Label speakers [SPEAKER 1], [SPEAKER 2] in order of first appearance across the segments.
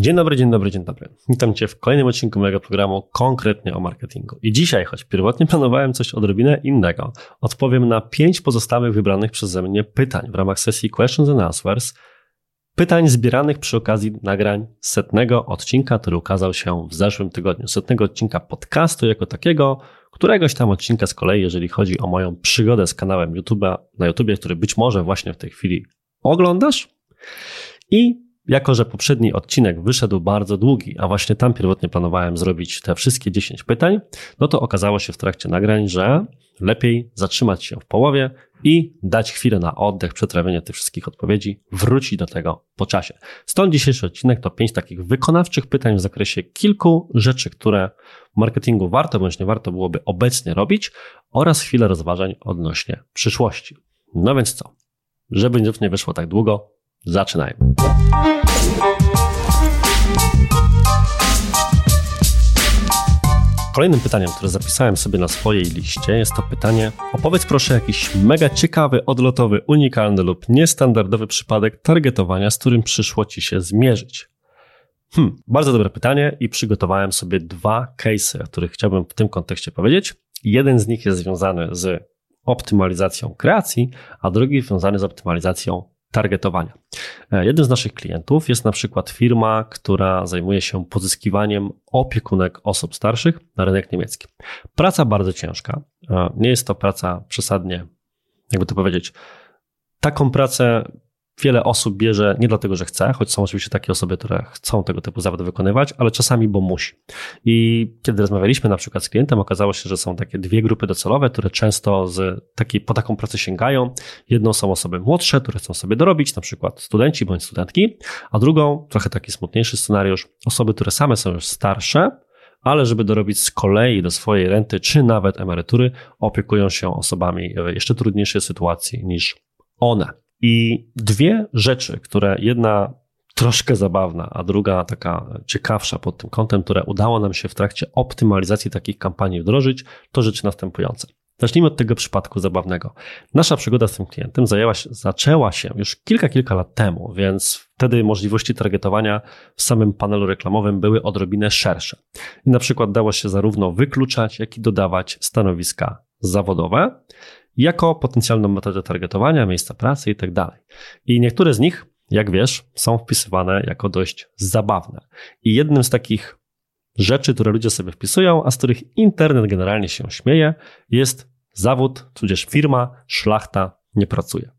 [SPEAKER 1] Dzień dobry, dzień dobry, dzień dobry. Witam Cię w kolejnym odcinku mojego programu konkretnie o marketingu. I dzisiaj, choć pierwotnie planowałem coś odrobinę innego, odpowiem na pięć pozostałych wybranych przeze mnie pytań w ramach sesji Questions and Answers, pytań zbieranych przy okazji nagrań setnego odcinka, który ukazał się w zeszłym tygodniu. Setnego odcinka podcastu jako takiego, któregoś tam odcinka z kolei, jeżeli chodzi o moją przygodę z kanałem YouTube'a na YouTubie, który być może właśnie w tej chwili oglądasz. I jako, że poprzedni odcinek wyszedł bardzo długi, a właśnie tam pierwotnie planowałem zrobić te wszystkie 10 pytań, no to okazało się w trakcie nagrań, że lepiej zatrzymać się w połowie i dać chwilę na oddech, przetrawienie tych wszystkich odpowiedzi, wrócić do tego po czasie. Stąd dzisiejszy odcinek to pięć takich wykonawczych pytań w zakresie kilku rzeczy, które w marketingu warto bądź nie warto byłoby obecnie robić oraz chwilę rozważań odnośnie przyszłości. No więc co? Żeby nie wyszło tak długo, zaczynajmy. Kolejnym pytaniem, które zapisałem sobie na swojej liście, jest to pytanie: opowiedz proszę jakiś mega ciekawy, odlotowy, unikalny lub niestandardowy przypadek targetowania, z którym przyszło ci się zmierzyć. Hmm, bardzo dobre pytanie i przygotowałem sobie dwa case'y, o których chciałbym w tym kontekście powiedzieć. Jeden z nich jest związany z optymalizacją kreacji, a drugi związany z optymalizacją targetowania. E, jednym z naszych klientów jest na przykład firma, która zajmuje się pozyskiwaniem opiekunek osób starszych na rynek niemiecki. Praca bardzo ciężka. E, nie jest to praca przesadnie, jakby to powiedzieć, taką pracę wiele osób bierze nie dlatego, że chce, choć są oczywiście takie osoby, które chcą tego typu zawody wykonywać, ale czasami, bo musi. I kiedy rozmawialiśmy na przykład z klientem, okazało się, że są takie dwie grupy docelowe, które często z takiej, po taką pracę sięgają. Jedną są osoby młodsze, które chcą sobie dorobić, na przykład studenci bądź studentki, a drugą, trochę taki smutniejszy scenariusz, osoby, które same są już starsze, ale żeby dorobić z kolei do swojej renty czy nawet emerytury, opiekują się osobami w jeszcze trudniejszej sytuacji niż one. I dwie rzeczy, które jedna troszkę zabawna, a druga taka ciekawsza pod tym kątem, które udało nam się w trakcie optymalizacji takich kampanii wdrożyć, to rzeczy następujące. Zacznijmy od tego przypadku zabawnego. Nasza przygoda z tym klientem zajęła się, zaczęła się już kilka, kilka lat temu, więc wtedy możliwości targetowania w samym panelu reklamowym były odrobinę szersze. I na przykład dało się zarówno wykluczać, jak i dodawać stanowiska zawodowe jako potencjalną metodę targetowania, miejsca pracy i tak. I niektóre z nich, jak wiesz, są wpisywane jako dość zabawne. I jednym z takich rzeczy, które ludzie sobie wpisują, a z których internet generalnie się śmieje, jest zawód, tudzież firma, szlachta nie pracuje.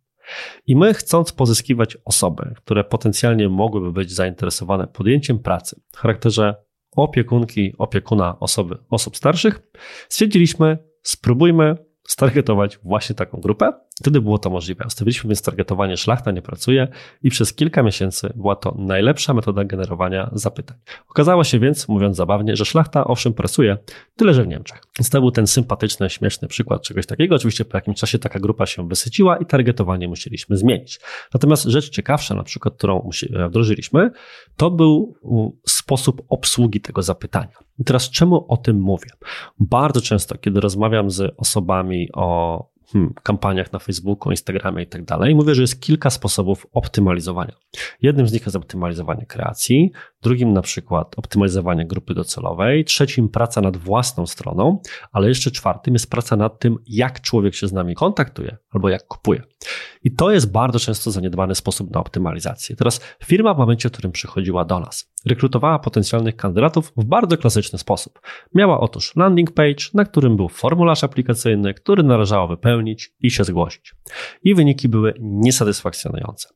[SPEAKER 1] I my, chcąc pozyskiwać osoby, które potencjalnie mogłyby być zainteresowane podjęciem pracy w charakterze opiekunki, opiekuna osoby, osób starszych, stwierdziliśmy, spróbujmy stargetować właśnie taką grupę. Wtedy było to możliwe. Ustawiliśmy więc targetowanie szlachta nie pracuje i przez kilka miesięcy była to najlepsza metoda generowania zapytań. Okazało się więc, mówiąc zabawnie, że szlachta owszem pracuje, tyle że w Niemczech. Więc to był ten sympatyczny, śmieszny przykład czegoś takiego. Oczywiście po jakimś czasie taka grupa się wysyciła i targetowanie musieliśmy zmienić. Natomiast rzecz ciekawsza, na przykład, którą wdrożyliśmy, to był sposób obsługi tego zapytania. I teraz czemu o tym mówię? Bardzo często, kiedy rozmawiam z osobami o hmm, kampaniach na Facebooku, Instagramie i tak dalej, mówię, że jest kilka sposobów optymalizowania. Jednym z nich jest optymalizowanie kreacji, drugim na przykład optymalizowanie grupy docelowej, trzecim praca nad własną stroną, ale jeszcze czwartym jest praca nad tym, jak człowiek się z nami kontaktuje albo jak kupuje. I to jest bardzo często zaniedbany sposób na optymalizację. Teraz firma w momencie, w którym przychodziła do nas, rekrutowała potencjalnych kandydatów w bardzo klasyczny sposób. Miała otóż landing page, na którym był formularz aplikacyjny, który należało wypełnić i się zgłosić. I wyniki były niesatysfakcjonujące.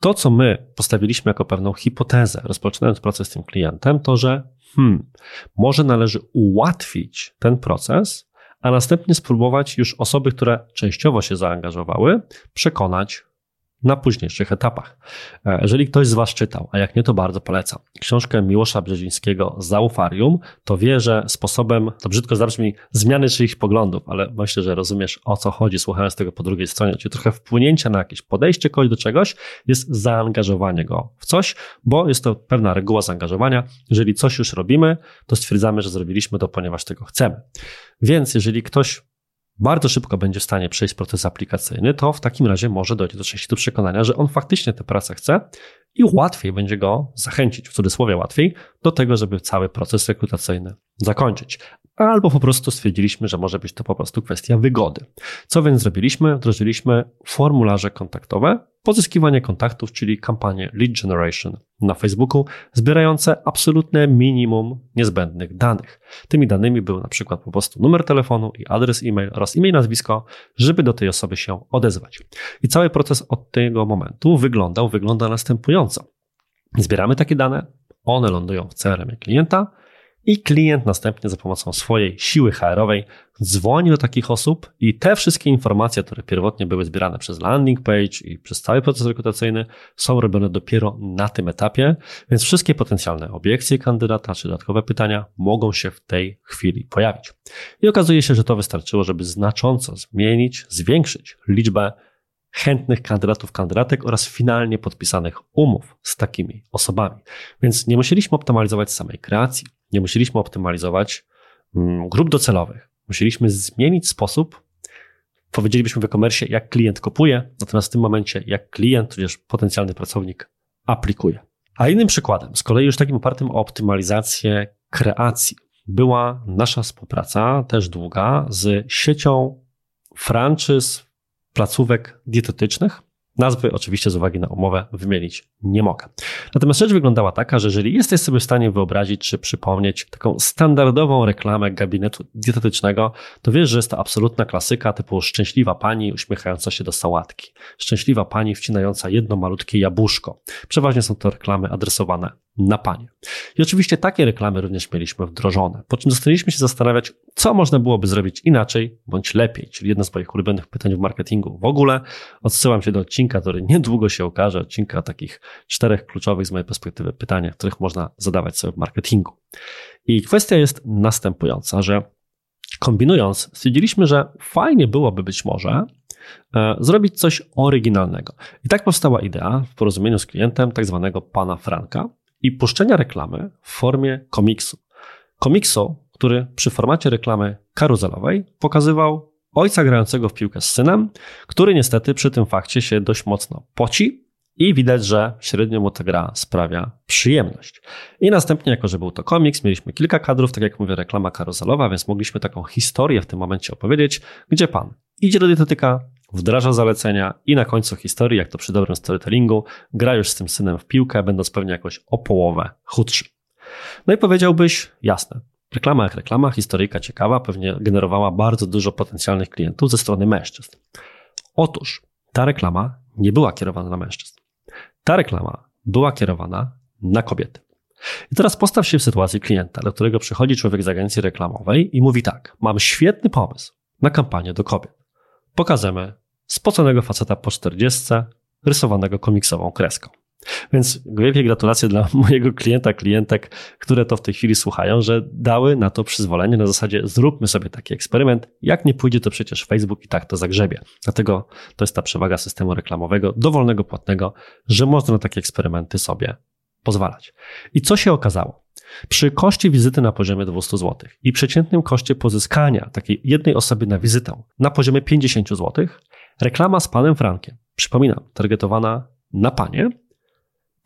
[SPEAKER 1] To, co my postawiliśmy jako pewną hipotezę, rozpoczynając proces z tym klientem, to że hmm, może należy ułatwić ten proces, a następnie spróbować już osoby, które częściowo się zaangażowały, przekonać na późniejszych etapach. E, jeżeli ktoś z Was czytał, a jak nie, to bardzo polecam, książkę Miłosza Brzezińskiego Zaufarium, to wie, że sposobem, to brzydko zabrzmi, zmiany czyichś poglądów, ale myślę, że rozumiesz o co chodzi, słuchając tego po drugiej stronie, czyli trochę wpłynięcia na jakieś podejście kogoś do czegoś, jest zaangażowanie go w coś, bo jest to pewna reguła zaangażowania. Jeżeli coś już robimy, to stwierdzamy, że zrobiliśmy to, ponieważ tego chcemy. Więc jeżeli ktoś bardzo szybko będzie w stanie przejść proces aplikacyjny, to w takim razie może dojdzie do części do przekonania, że on faktycznie tę pracę chce i łatwiej będzie go zachęcić, w cudzysłowie łatwiej, do tego, żeby cały proces rekrutacyjny zakończyć albo po prostu stwierdziliśmy, że może być to po prostu kwestia wygody. Co więc zrobiliśmy? Wdrożyliśmy formularze kontaktowe, pozyskiwanie kontaktów, czyli kampanię lead generation na Facebooku, zbierające absolutne minimum niezbędnych danych. Tymi danymi był na przykład po prostu numer telefonu i adres e-mail oraz imię i nazwisko, żeby do tej osoby się odezwać. I cały proces od tego momentu wyglądał, wygląda następująco. Zbieramy takie dane, one lądują w CRM klienta, i klient następnie za pomocą swojej siły HR-owej dzwoni do takich osób i te wszystkie informacje, które pierwotnie były zbierane przez landing page i przez cały proces rekrutacyjny są robione dopiero na tym etapie, więc wszystkie potencjalne obiekcje kandydata czy dodatkowe pytania mogą się w tej chwili pojawić. I okazuje się, że to wystarczyło, żeby znacząco zmienić, zwiększyć liczbę chętnych kandydatów, kandydatek oraz finalnie podpisanych umów z takimi osobami. Więc nie musieliśmy optymalizować samej kreacji, nie musieliśmy optymalizować mm, grup docelowych. Musieliśmy zmienić sposób, powiedzielibyśmy w e-commerce, jak klient kupuje, natomiast w tym momencie, jak klient, tudzież potencjalny pracownik aplikuje. A innym przykładem, z kolei już takim opartym o optymalizację kreacji, była nasza współpraca, też długa, z siecią franczyz placówek dietetycznych, Nazwy oczywiście z uwagi na umowę wymienić nie mogę. Natomiast rzecz wyglądała taka, że jeżeli jesteś sobie w stanie wyobrazić czy przypomnieć taką standardową reklamę gabinetu dietetycznego, to wiesz, że jest to absolutna klasyka typu szczęśliwa pani uśmiechająca się do sałatki, szczęśliwa pani wcinająca jedno malutkie jabłuszko. Przeważnie są to reklamy adresowane na panie. I oczywiście takie reklamy również mieliśmy wdrożone, po czym zaczęliśmy się zastanawiać, co można byłoby zrobić inaczej bądź lepiej, czyli jedno z moich ulubionych pytań w marketingu w ogóle. Odsyłam się do odcinka, który niedługo się ukaże, odcinka takich czterech kluczowych z mojej perspektywy pytań, których można zadawać sobie w marketingu. I kwestia jest następująca, że kombinując, stwierdziliśmy, że fajnie byłoby być może e, zrobić coś oryginalnego. I tak powstała idea w porozumieniu z klientem tak zwanego pana Franka, i puszczenia reklamy w formie komiksu. Komiksu, który przy formacie reklamy karuzelowej pokazywał ojca grającego w piłkę z synem, który niestety przy tym fakcie się dość mocno poci i widać, że średnio mu ta gra sprawia przyjemność. I następnie, jako że był to komiks, mieliśmy kilka kadrów, tak jak mówię, reklama karuzelowa, więc mogliśmy taką historię w tym momencie opowiedzieć, gdzie pan idzie do dietetyka, wdraża zalecenia i na końcu historii, jak to przy dobrym storytellingu, gra już z tym synem w piłkę, będąc pewnie jakoś o połowę chudszy. No i powiedziałbyś, jasne, reklama jak reklama, historyjka ciekawa, pewnie generowała bardzo dużo potencjalnych klientów ze strony mężczyzn. Otóż ta reklama nie była kierowana na mężczyzn. Ta reklama była kierowana na kobiety. I teraz postaw się w sytuacji klienta, do którego przychodzi człowiek z agencji reklamowej i mówi tak: Mam świetny pomysł na kampanię do kobiet pokażemy spoconego faceta po 40, rysowanego komiksową kreską. Więc wielkie gratulacje dla mojego klienta, klientek, które to w tej chwili słuchają, że dały na to przyzwolenie na zasadzie zróbmy sobie taki eksperyment. Jak nie pójdzie, to przecież Facebook i tak to zagrzebie. Dlatego to jest ta przewaga systemu reklamowego, dowolnego, płatnego, że można na takie eksperymenty sobie pozwalać. I co się okazało? Przy koszcie wizyty na poziomie 200 zł i przeciętnym koszcie pozyskania takiej jednej osoby na wizytę na poziomie 50 zł, reklama z panem Frankiem, przypominam, targetowana na panie,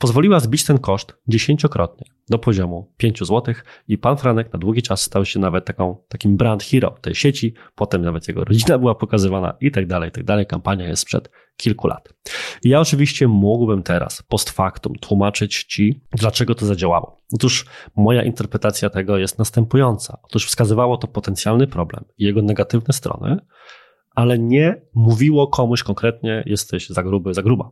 [SPEAKER 1] pozwoliła zbić ten koszt dziesięciokrotnie do poziomu 5 zł i pan Franek na długi czas stał się nawet taką, takim brand hero tej sieci, potem nawet jego rodzina była pokazywana i tak dalej, i tak dalej. Kampania jest sprzed kilku lat. I ja oczywiście mógłbym teraz post factum tłumaczyć Ci, dlaczego to zadziałało. Otóż moja interpretacja tego jest następująca. Otóż wskazywało to potencjalny problem i jego negatywne strony, ale nie mówiło komuś konkretnie, jesteś za gruby, za gruba.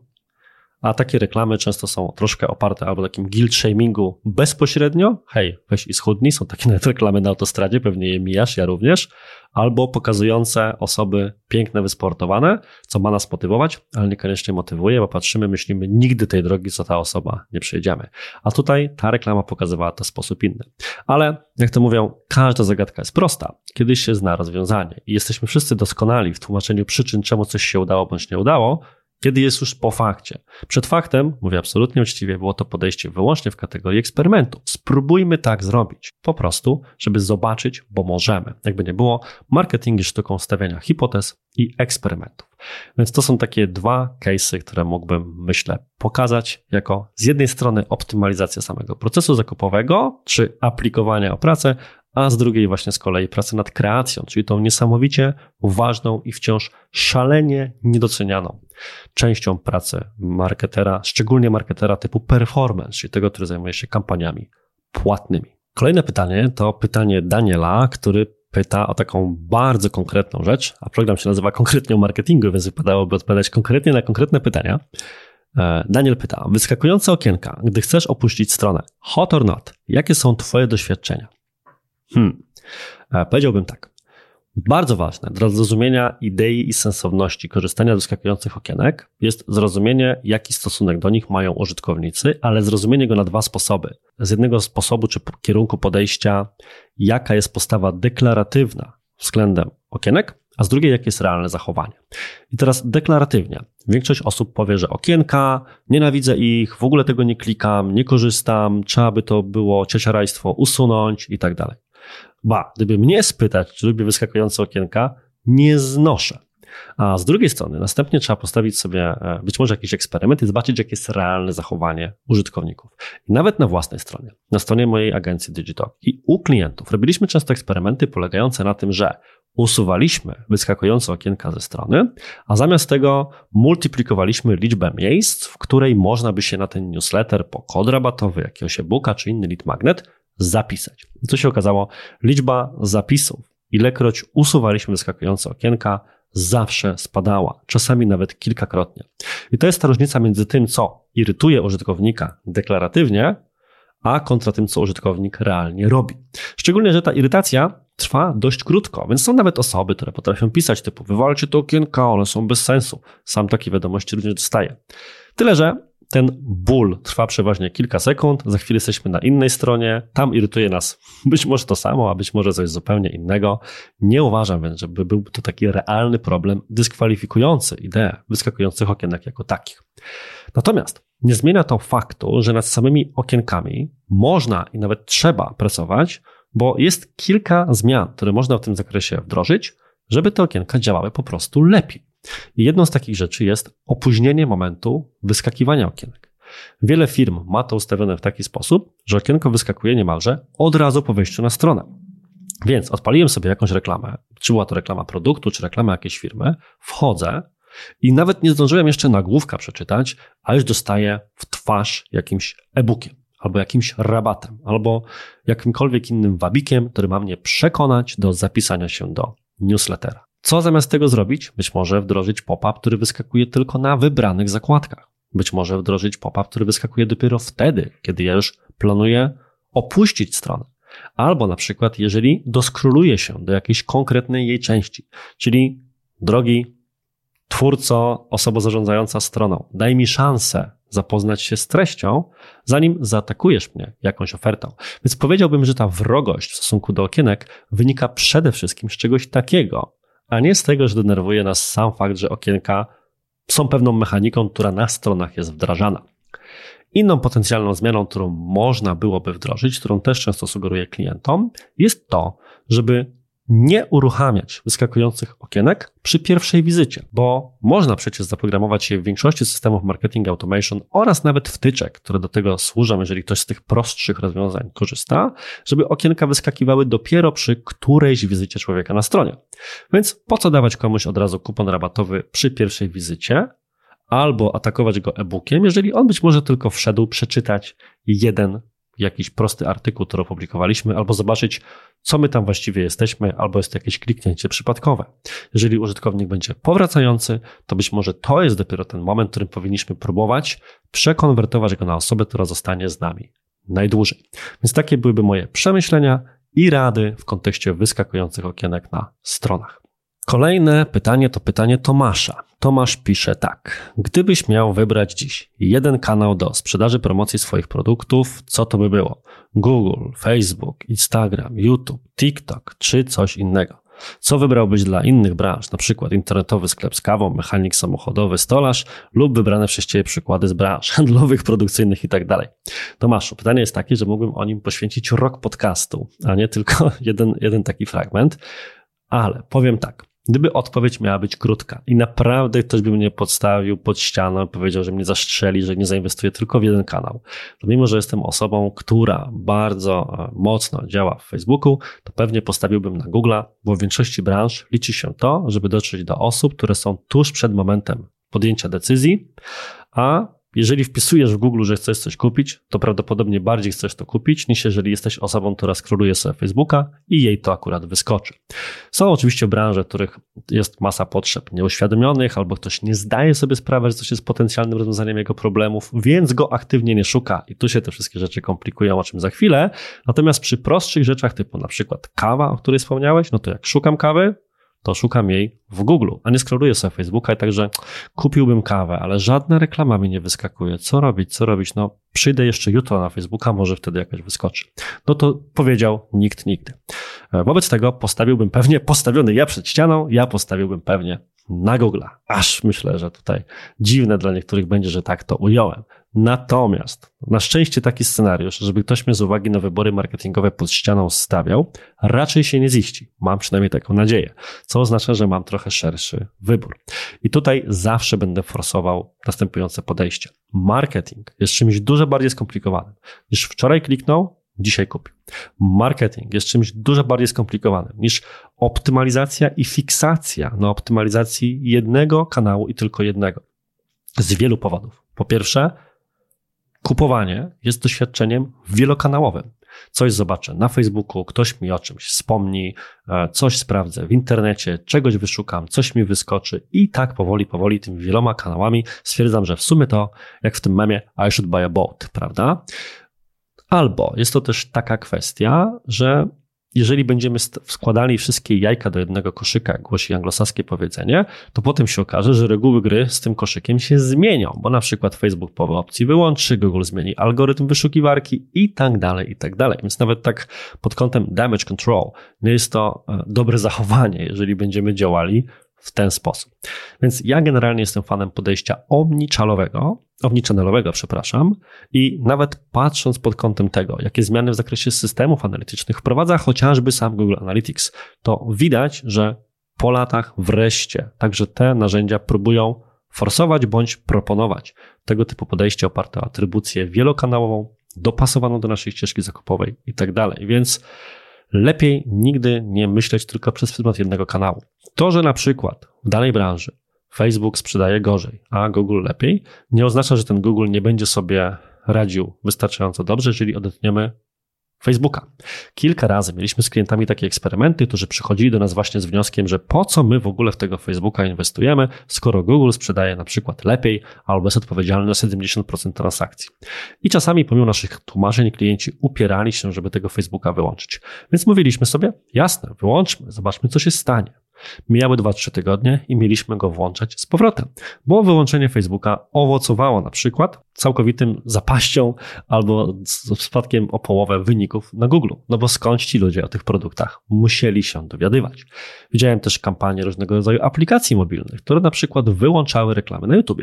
[SPEAKER 1] A takie reklamy często są troszkę oparte albo takim guild shamingu bezpośrednio, hej, weź i schudnij, są takie nawet reklamy na autostradzie, pewnie je mijasz, ja również, albo pokazujące osoby piękne, wysportowane, co ma nas motywować, ale niekoniecznie motywuje, bo patrzymy, myślimy, nigdy tej drogi, co ta osoba nie przejdziemy. A tutaj ta reklama pokazywała to w sposób inny. Ale, jak to mówią, każda zagadka jest prosta, kiedyś się zna rozwiązanie i jesteśmy wszyscy doskonali w tłumaczeniu przyczyn, czemu coś się udało bądź nie udało, kiedy jest już po fakcie. Przed faktem, mówię absolutnie uczciwie, było to podejście wyłącznie w kategorii eksperymentu. Spróbujmy tak zrobić. Po prostu, żeby zobaczyć, bo możemy. Jakby nie było, marketing jest sztuką stawiania hipotez i eksperymentów. Więc to są takie dwa case'y, które mógłbym, myślę, pokazać jako z jednej strony optymalizacja samego procesu zakupowego, czy aplikowania o pracę, a z drugiej właśnie z kolei pracę nad kreacją, czyli tą niesamowicie ważną i wciąż szalenie niedocenianą częścią pracy marketera, szczególnie marketera typu performance, czyli tego, który zajmuje się kampaniami płatnymi. Kolejne pytanie to pytanie Daniela, który pyta o taką bardzo konkretną rzecz, a program się nazywa konkretnie o marketingu, więc wypadałoby odpowiadać konkretnie na konkretne pytania. E, Daniel pyta, wyskakujące okienka, gdy chcesz opuścić stronę, hot or not, jakie są Twoje doświadczenia? Hmm. E, powiedziałbym tak. Bardzo ważne dla zrozumienia idei i sensowności korzystania z wyskakujących okienek jest zrozumienie, jaki stosunek do nich mają użytkownicy, ale zrozumienie go na dwa sposoby. Z jednego sposobu czy kierunku podejścia, jaka jest postawa deklaratywna względem okienek, a z drugiej, jakie jest realne zachowanie. I teraz deklaratywnie. Większość osób powie, że okienka, nienawidzę ich, w ogóle tego nie klikam, nie korzystam, trzeba by to było ciociarajstwo usunąć i tak dalej. Ba, gdyby mnie spytać, czy lubię wyskakujące okienka, nie znoszę. A z drugiej strony, następnie trzeba postawić sobie e, być może jakiś eksperyment i zobaczyć, jakie jest realne zachowanie użytkowników. I nawet na własnej stronie, na stronie mojej agencji Digitalk i u klientów robiliśmy często eksperymenty polegające na tym, że usuwaliśmy wyskakujące okienka ze strony, a zamiast tego multiplikowaliśmy liczbę miejsc, w której można by się na ten newsletter po kod rabatowy, jakiegoś e-booka czy inny lead magnet zapisać. Co się okazało? Liczba zapisów, ilekroć usuwaliśmy wyskakujące okienka, zawsze spadała, czasami nawet kilkakrotnie. I to jest ta różnica między tym, co irytuje użytkownika deklaratywnie, a kontra tym, co użytkownik realnie robi. Szczególnie, że ta irytacja trwa dość krótko, więc są nawet osoby, które potrafią pisać typu wywalcie te okienka, one są bez sensu. Sam takie wiadomości również dostaję. Tyle, że ten ból trwa przeważnie kilka sekund, za chwilę jesteśmy na innej stronie, tam irytuje nas być może to samo, a być może coś zupełnie innego. Nie uważam więc, żeby był to taki realny problem dyskwalifikujący ideę wyskakujących okienek jako takich. Natomiast nie zmienia to faktu, że nad samymi okienkami można i nawet trzeba pracować, bo jest kilka zmian, które można w tym zakresie wdrożyć, żeby te okienka działały po prostu lepiej. I jedną z takich rzeczy jest opóźnienie momentu wyskakiwania okienek. Wiele firm ma to ustawione w taki sposób, że okienko wyskakuje niemalże od razu po wejściu na stronę. Więc odpaliłem sobie jakąś reklamę, czy była to reklama produktu, czy reklama jakiejś firmy, wchodzę i nawet nie zdążyłem jeszcze nagłówka przeczytać, a już dostaję w twarz jakimś e-bookiem, albo jakimś rabatem, albo jakimkolwiek innym wabikiem, który ma mnie przekonać do zapisania się do newslettera. Co zamiast tego zrobić? Być może wdrożyć pop-up, który wyskakuje tylko na wybranych zakładkach. Być może wdrożyć pop-up, który wyskakuje dopiero wtedy, kiedy ja już planuję opuścić stronę. Albo na przykład, jeżeli doskroluję się do jakiejś konkretnej jej części, czyli drogi twórco, osoba zarządzająca stroną, daj mi szansę zapoznać się z treścią, zanim zaatakujesz mnie jakąś ofertą. Więc powiedziałbym, że ta wrogość w stosunku do okienek wynika przede wszystkim z czegoś takiego, a nie z tego, że denerwuje nas sam fakt, że okienka są pewną mechaniką, która na stronach jest wdrażana. Inną potencjalną zmianą, którą można byłoby wdrożyć, którą też często sugeruję klientom, jest to, żeby nie uruchamiać wyskakujących okienek przy pierwszej wizycie, bo można przecież zaprogramować je w większości systemów marketing automation oraz nawet wtyczek, które do tego służą, jeżeli ktoś z tych prostszych rozwiązań korzysta, żeby okienka wyskakiwały dopiero przy którejś wizycie człowieka na stronie. Więc po co dawać komuś od razu kupon rabatowy przy pierwszej wizycie, albo atakować go e-bookiem, jeżeli on być może tylko wszedł przeczytać jeden jakiś prosty artykuł, który opublikowaliśmy, albo zobaczyć, co my tam właściwie jesteśmy, albo jest jakieś kliknięcie przypadkowe. Jeżeli użytkownik będzie powracający, to być może to jest dopiero ten moment, w którym powinniśmy próbować przekonwertować go na osobę, która zostanie z nami najdłużej. Więc takie byłyby moje przemyślenia i rady w kontekście wyskakujących okienek na stronach. Kolejne pytanie to pytanie Tomasza. Tomasz pisze tak. Gdybyś miał wybrać dziś jeden kanał do sprzedaży promocji swoich produktów, co to by było? Google, Facebook, Instagram, YouTube, TikTok czy coś innego? Co wybrałbyś dla innych branż, na przykład internetowy sklep z kawą, mechanik samochodowy, stolarz lub wybrane przez Ciebie przykłady z branż handlowych, produkcyjnych i tak. Tomaszu, pytanie jest takie, że mógłbym o nim poświęcić rok podcastu, a nie tylko jeden, jeden taki fragment, ale powiem tak. Gdyby odpowiedź miała być krótka i naprawdę ktoś by mnie podstawił pod ścianą, powiedział, że mnie zastrzeli, że nie zainwestuje tylko w jeden kanał, to mimo, że jestem osobą, która bardzo e, mocno działa w Facebooku, to pewnie postawiłbym na Google'a, bo w większości branż liczy się to, żeby dotrzeć do osób, które są tuż przed momentem podjęcia decyzji, a jeżeli wpisujesz w Google, że chcesz coś kupić, to prawdopodobnie bardziej chcesz to kupić, niż jeżeli jesteś osobą, która skroluje sobie Facebooka i jej to akurat wyskoczy. Są oczywiście branże, w których jest masa potrzeb nieuświadomionych, albo ktoś nie zdaje sobie sprawy, że coś jest potencjalnym rozwiązaniem jego problemów, więc go aktywnie nie szuka. I tu się te wszystkie rzeczy komplikują, o czym za chwilę. Natomiast przy prostszych rzeczach, typu na przykład kawa, o której wspomniałeś, no to jak szukam kawy, to szukam jej w Google, a nie scrolluję sobie Facebooka i także kupiłbym kawę, ale żadna reklama mi nie wyskakuje. Co robić, co robić? No przyjdę jeszcze jutro na Facebooka, może wtedy jakaś wyskoczy. No to powiedział nikt nigdy. E, wobec tego postawiłbym pewnie, postawiony ja przed ścianą, ja postawiłbym pewnie na Google. Aż myślę, że tutaj dziwne dla niektórych będzie, że tak to ująłem. Natomiast na szczęście taki scenariusz, żeby ktoś mnie z uwagi na wybory marketingowe pod ścianą stawiał, raczej się nie ziści. Mam przynajmniej taką nadzieję, co oznacza, że mam trochę szerszy wybór. I tutaj zawsze będę forsował następujące podejście. Marketing jest czymś dużo bardziej skomplikowanym niż wczoraj kliknął, dzisiaj kupił. Marketing jest czymś dużo bardziej skomplikowanym niż optymalizacja i fiksacja na optymalizacji jednego kanału i tylko jednego. Z wielu powodów. Po pierwsze, Kupowanie jest doświadczeniem wielokanałowym. Coś zobaczę na Facebooku, ktoś mi o czymś wspomni, e, coś sprawdzę w internecie, czegoś wyszukam, coś mi wyskoczy i tak powoli, powoli tymi wieloma kanałami stwierdzam, że w sumie to, jak w tym memie, I should buy a boat, prawda? Albo jest to też taka kwestia, że jeżeli będziemy składali wszystkie jajka do jednego koszyka, jak głosi anglosaskie powiedzenie, to potem się okaże, że reguły gry z tym koszykiem się zmienią, bo na przykład Facebook połowę opcji wyłączy, Google zmieni algorytm wyszukiwarki i tak dalej, i tak dalej. Więc nawet tak pod kątem damage control nie jest to e, dobre zachowanie, jeżeli będziemy działali w ten sposób. Więc ja generalnie jestem fanem podejścia omnichannelowego, omnichannelowego, przepraszam, i nawet patrząc pod kątem tego, jakie zmiany w zakresie systemów analitycznych wprowadza chociażby sam Google Analytics, to widać, że po latach wreszcie także te narzędzia próbują forsować bądź proponować tego typu podejście oparte o atrybucję wielokanałową, dopasowaną do naszej ścieżki zakupowej i tak dalej. Więc lepiej nigdy nie myśleć tylko przez pryzmat jednego kanału. To, że na przykład w danej branży Facebook sprzedaje gorzej, a Google lepiej, nie oznacza, że ten Google nie będzie sobie radził wystarczająco dobrze, jeżeli odetniemy Facebooka. Kilka razy mieliśmy z klientami takie eksperymenty, którzy przychodzili do nas właśnie z wnioskiem, że po co my w ogóle w tego Facebooka inwestujemy, skoro Google sprzedaje na przykład lepiej albo jest odpowiedzialny za 70% transakcji. I czasami pomimo naszych tłumaczeń klienci upierali się, żeby tego Facebooka wyłączyć. Więc mówiliśmy sobie, jasne, wyłączmy, zobaczmy co się stanie. Mijały 2-3 tygodnie i mieliśmy go włączać z powrotem, bo wyłączenie Facebooka owocowało na przykład całkowitym zapaścią albo spadkiem o połowę wyników na Google. No bo skąd ci ludzie o tych produktach musieli się dowiadywać. Widziałem też kampanie różnego rodzaju aplikacji mobilnych, które na przykład wyłączały reklamy na YouTube,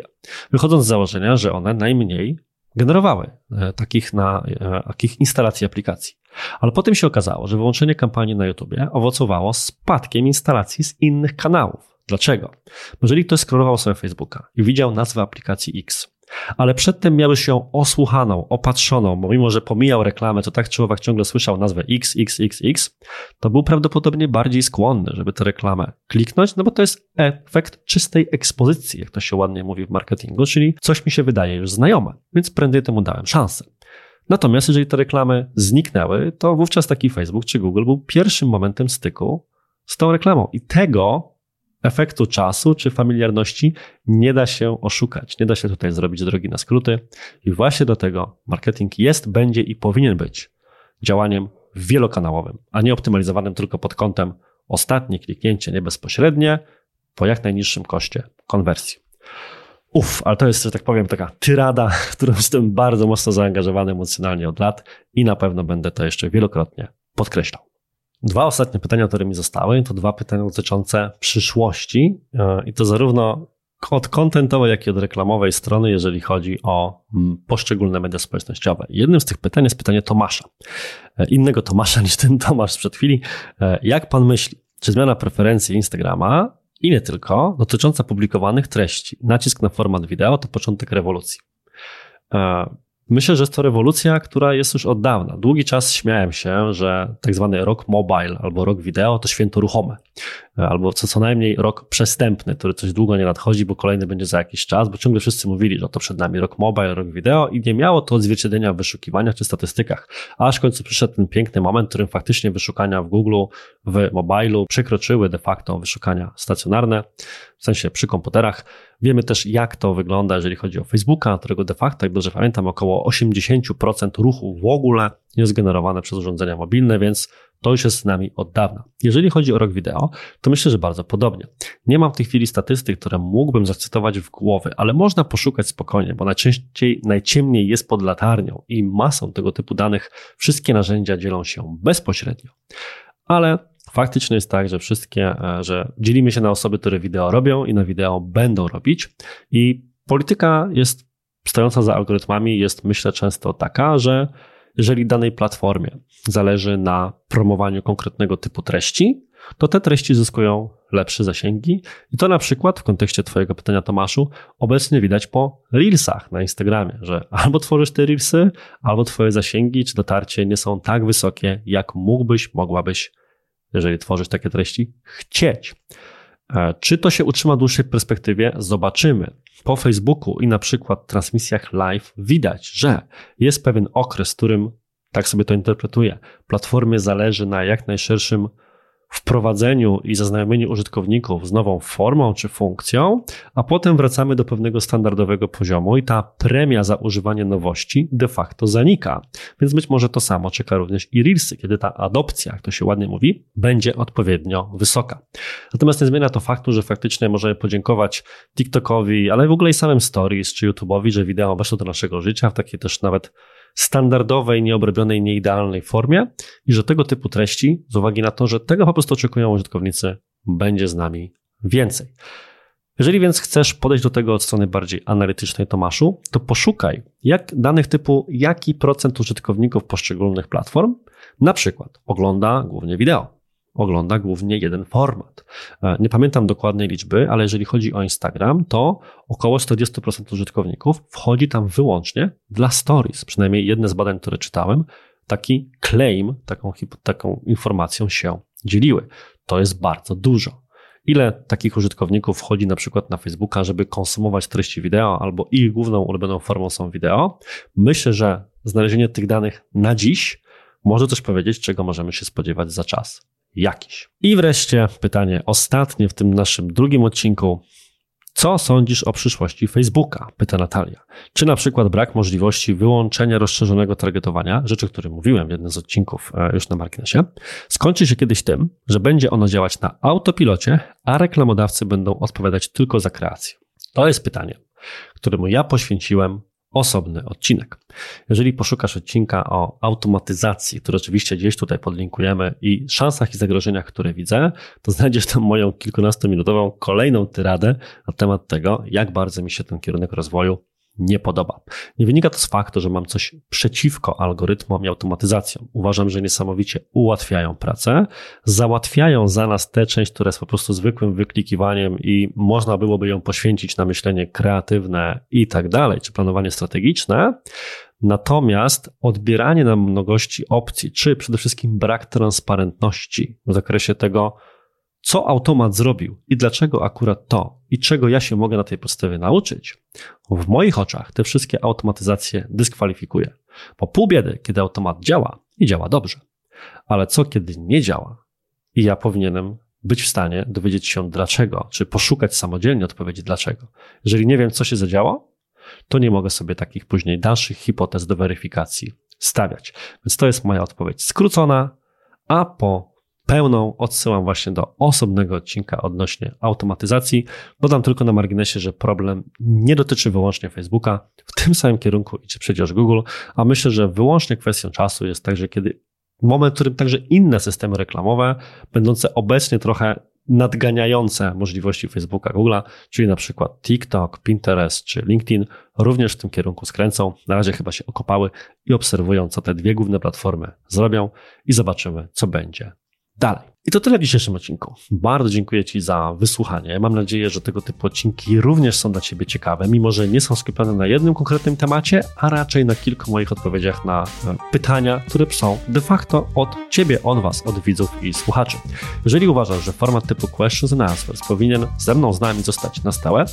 [SPEAKER 1] wychodząc z założenia, że one najmniej generowały e, takich, na, e, takich instalacji aplikacji. Ale potem się okazało, że wyłączenie kampanii na YouTube owocowało spadkiem instalacji z innych kanałów. Dlaczego? Bo jeżeli ktoś scrollował sobie Facebooka i widział nazwę aplikacji X, ale przedtem miałeś ją osłuchaną, opatrzoną, bo mimo, że pomijał reklamę, to tak czy owak ciągle słyszał nazwę X, X, X, X, to był prawdopodobnie bardziej skłonny, żeby tę reklamę kliknąć, no bo to jest efekt czystej ekspozycji, jak to się ładnie mówi w marketingu, czyli coś mi się wydaje już znajome, więc prędzej temu dałem szansę. Natomiast jeżeli te reklamy zniknęły, to wówczas taki Facebook czy Google był pierwszym momentem styku z tą reklamą. I tego efektu czasu czy familiarności nie da się oszukać. Nie da się tutaj zrobić drogi na skróty. I właśnie do tego marketing jest, będzie i powinien być działaniem wielokanałowym, a nie optymalizowanym tylko pod kątem ostatnie kliknięcie, nie bezpośrednie, po jak najniższym koszcie konwersji. Uff, ale to jest, że tak powiem, taka tyrada, w którą jestem bardzo mocno zaangażowany emocjonalnie od lat i na pewno będę to jeszcze wielokrotnie podkreślał. Dwa ostatnie pytania, które mi zostały, to dwa pytania dotyczące przyszłości e, i to zarówno od kontentowej, jak i od reklamowej strony, jeżeli chodzi o mm, poszczególne media społecznościowe. Jednym z tych pytań jest pytanie Tomasza. E, innego Tomasza niż ten Tomasz sprzed chwili. E, jak pan myśli, czy zmiana preferencji Instagrama i nie tylko, dotycząca publikowanych treści, nacisk na format wideo to początek rewolucji? Myślę, że jest to rewolucja, która jest już od dawna. Długi czas śmiałem się, że tak zwany rok mobile albo rok wideo to święto ruchome, albo co, co najmniej rok przestępny, który coś długo nie nadchodzi, bo kolejny będzie za jakiś czas, bo ciągle wszyscy mówili, że to przed nami rok mobile, rok wideo i nie miało to odzwierciedlenia w wyszukiwaniach czy statystykach. Aż w końcu przyszedł ten piękny moment, w którym faktycznie wyszukania w Google, w mobilu przekroczyły de facto wyszukania stacjonarne, w sensie przy komputerach. Wiemy też, jak to wygląda, jeżeli chodzi o Facebooka, którego de facto, jak dobrze pamiętam, około 80% ruchu w ogóle jest generowane przez urządzenia mobilne, więc to już jest z nami od dawna. Jeżeli chodzi o rok wideo, to myślę, że bardzo podobnie. Nie mam w tej chwili statystyk, które mógłbym zacytować w głowy, ale można poszukać spokojnie, bo najczęściej, najciemniej jest pod latarnią i masą tego typu danych wszystkie narzędzia dzielą się bezpośrednio. Ale faktycznie jest tak, że wszystkie, e, że dzielimy się na osoby, które wideo robią i na wideo będą robić. I polityka jest stojąca za algorytmami, jest myślę często taka, że jeżeli danej platformie zależy na promowaniu konkretnego typu treści, to te treści zyskują lepsze zasięgi. I to na przykład w kontekście Twojego pytania, Tomaszu, obecnie widać po Reelsach na Instagramie, że albo tworzysz te Reelsy, albo Twoje zasięgi czy dotarcie nie są tak wysokie, jak mógłbyś, mogłabyś jeżeli tworzysz takie treści, chcieć. E, czy to się utrzyma w dłuższej perspektywie? Zobaczymy. Po Facebooku i na przykład transmisjach live widać, że jest pewien okres, w którym, tak sobie to interpretuję, platformie zależy na jak najszerszym wprowadzeniu i zaznajomieniu użytkowników z nową formą czy funkcją, a potem wracamy do pewnego standardowego poziomu i ta premia za używanie nowości de facto zanika. Więc być może to samo czeka również i Reelsy, kiedy ta adopcja, jak to się ładnie mówi, będzie odpowiednio wysoka. Natomiast nie zmienia to faktu, że faktycznie możemy podziękować TikTokowi, ale w ogóle i samym Stories czy YouTube'owi, że wideo weszło do naszego życia w takiej też nawet standardowej, nieobrobionej, nieidealnej formie i że tego typu treści, z uwagi na to, że tego po prostu oczekują użytkownicy, będzie z nami więcej. Jeżeli więc chcesz podejść do tego od strony bardziej analitycznej, Tomaszu, to poszukaj jak danych typu, jaki procent użytkowników poszczególnych platform na przykład ogląda głównie wideo ogląda głównie jeden format. E, nie pamiętam dokładnej liczby, ale jeżeli chodzi o Instagram, to około 40% użytkowników wchodzi tam wyłącznie dla stories. Przynajmniej jedne z badań, które czytałem, taki claim, taką, taką informacją się dzieliły. To jest bardzo dużo. Ile takich użytkowników wchodzi na przykład na Facebooka, żeby konsumować treści wideo, albo ich główną ulubioną formą są wideo? Myślę, że znalezienie tych danych na dziś może coś powiedzieć, czego możemy się spodziewać za czas jakiś. I wreszcie pytanie ostatnie w tym naszym drugim odcinku. Co sądzisz o przyszłości Facebooka? Pyta Natalia. Czy na przykład brak możliwości wyłączenia rozszerzonego targetowania, rzeczy, o której mówiłem w jednym z odcinków e, już na marginesie, skończy się kiedyś tym, że będzie ono działać na autopilocie, a reklamodawcy będą odpowiadać tylko za kreację? To jest pytanie, któremu ja poświęciłem osobny odcinek. Jeżeli poszukasz odcinka o automatyzacji, który oczywiście gdzieś tutaj podlinkujemy i szansach i zagrożeniach, które widzę, to znajdziesz tam moją kilkunastominutową kolejną tyradę na temat tego, jak bardzo mi się ten kierunek rozwoju nie podoba. Nie wynika to z faktu, że mam coś przeciwko algorytmom i automatyzacjom. Uważam, że niesamowicie ułatwiają pracę, załatwiają za nas tę część, która jest po prostu zwykłym wyklikiwaniem i można byłoby ją poświęcić na myślenie kreatywne i tak dalej, czy planowanie strategiczne. Natomiast odbieranie nam mnogości opcji, czy przede wszystkim brak transparentności w zakresie tego, co automat zrobił i dlaczego akurat to i czego ja się mogę na tej podstawie nauczyć, w moich oczach te wszystkie automatyzacje dyskwalifikuje. Bo pół biedy, kiedy automat działa i działa dobrze. Ale co kiedy nie działa? I ja powinienem być w stanie dowiedzieć się dlaczego, czy poszukać samodzielnie odpowiedzi dlaczego. Jeżeli nie wiem, co się zadziało, to nie mogę sobie takich później dalszych hipotez do weryfikacji stawiać. Więc to jest moja odpowiedź skrócona, a po pełną odsyłam właśnie do osobnego odcinka odnośnie automatyzacji. Dodam tylko na marginesie, że problem nie dotyczy wyłącznie Facebooka. W tym samym kierunku idzie przecież Google, a myślę, że wyłącznie kwestią czasu jest także, kiedy moment, w którym także inne systemy reklamowe, będące obecnie trochę nadganiające możliwości Facebooka, Google'a, czyli na przykład TikTok, Pinterest czy LinkedIn, również w tym kierunku skręcą. Na razie chyba się okopały i obserwują, co te dwie główne platformy zrobią i zobaczymy, co będzie dalej. I to tyle w dzisiejszym odcinku. Bardzo dziękuję Ci za wysłuchanie. Mam nadzieję, że tego typu odcinki również są dla Ciebie ciekawe, mimo że nie są skupione na jednym konkretnym temacie, a raczej na kilku moich odpowiedziach na e, pytania, które są de facto od Ciebie, od Was, od widzów i słuchaczy. Jeżeli uważasz, że format typu Questions and Answers powinien ze mną, z nami zostać na stałe,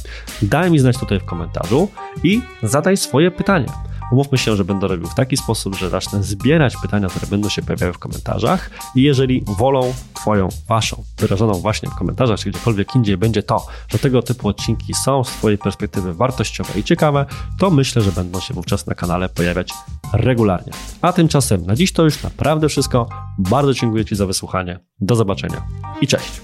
[SPEAKER 1] daj mi znać tutaj w komentarzu i zadaj swoje pytanie. Umówmy się, że będę robił w taki sposób, że zacznę zbierać pytania, które będą się pojawiały w komentarzach i jeżeli wolą Twoją, Waszą, wyrażoną właśnie w komentarzach, czy gdziekolwiek indziej będzie to, że tego typu odcinki są z Twojej perspektywy wartościowe i ciekawe, to myślę, że będą się wówczas na kanale pojawiać regularnie. A tymczasem na dziś to już naprawdę wszystko. Bardzo dziękuję Ci za wysłuchanie. Do zobaczenia i cześć.